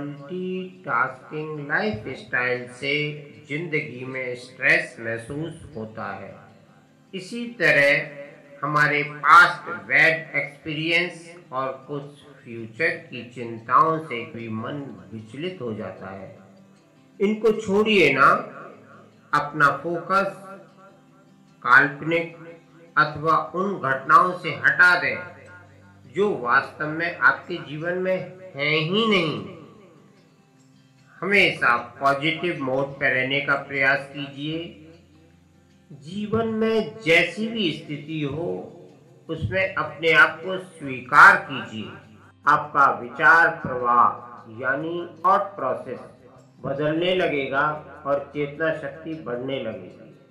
Multitasking lifestyle से ज़िंदगी में स्ट्रेस महसूस होता है। इसी तरह हमारे पास्ट बैड एक्सपीरियंस और कुछ फ्यूचर की चिंताओं से भी मन विचलित हो जाता है। इनको छोड़िए ना। अपना फोकस काल्पनिक अथवा उन घटनाओं से हटा दें, जो वास्तव में आपके जीवन में है ही नहीं। हमेशा पॉजिटिव मोड पर रहने का प्रयास कीजिए। जीवन में जैसी भी स्थिति हो, उसमें अपने आप को स्वीकार कीजिए। आपका विचार, प्रवाह, यानी थॉट प्रोसेस बदलने लगेगा और चेतना शक्ति बढ़ने लगेगी।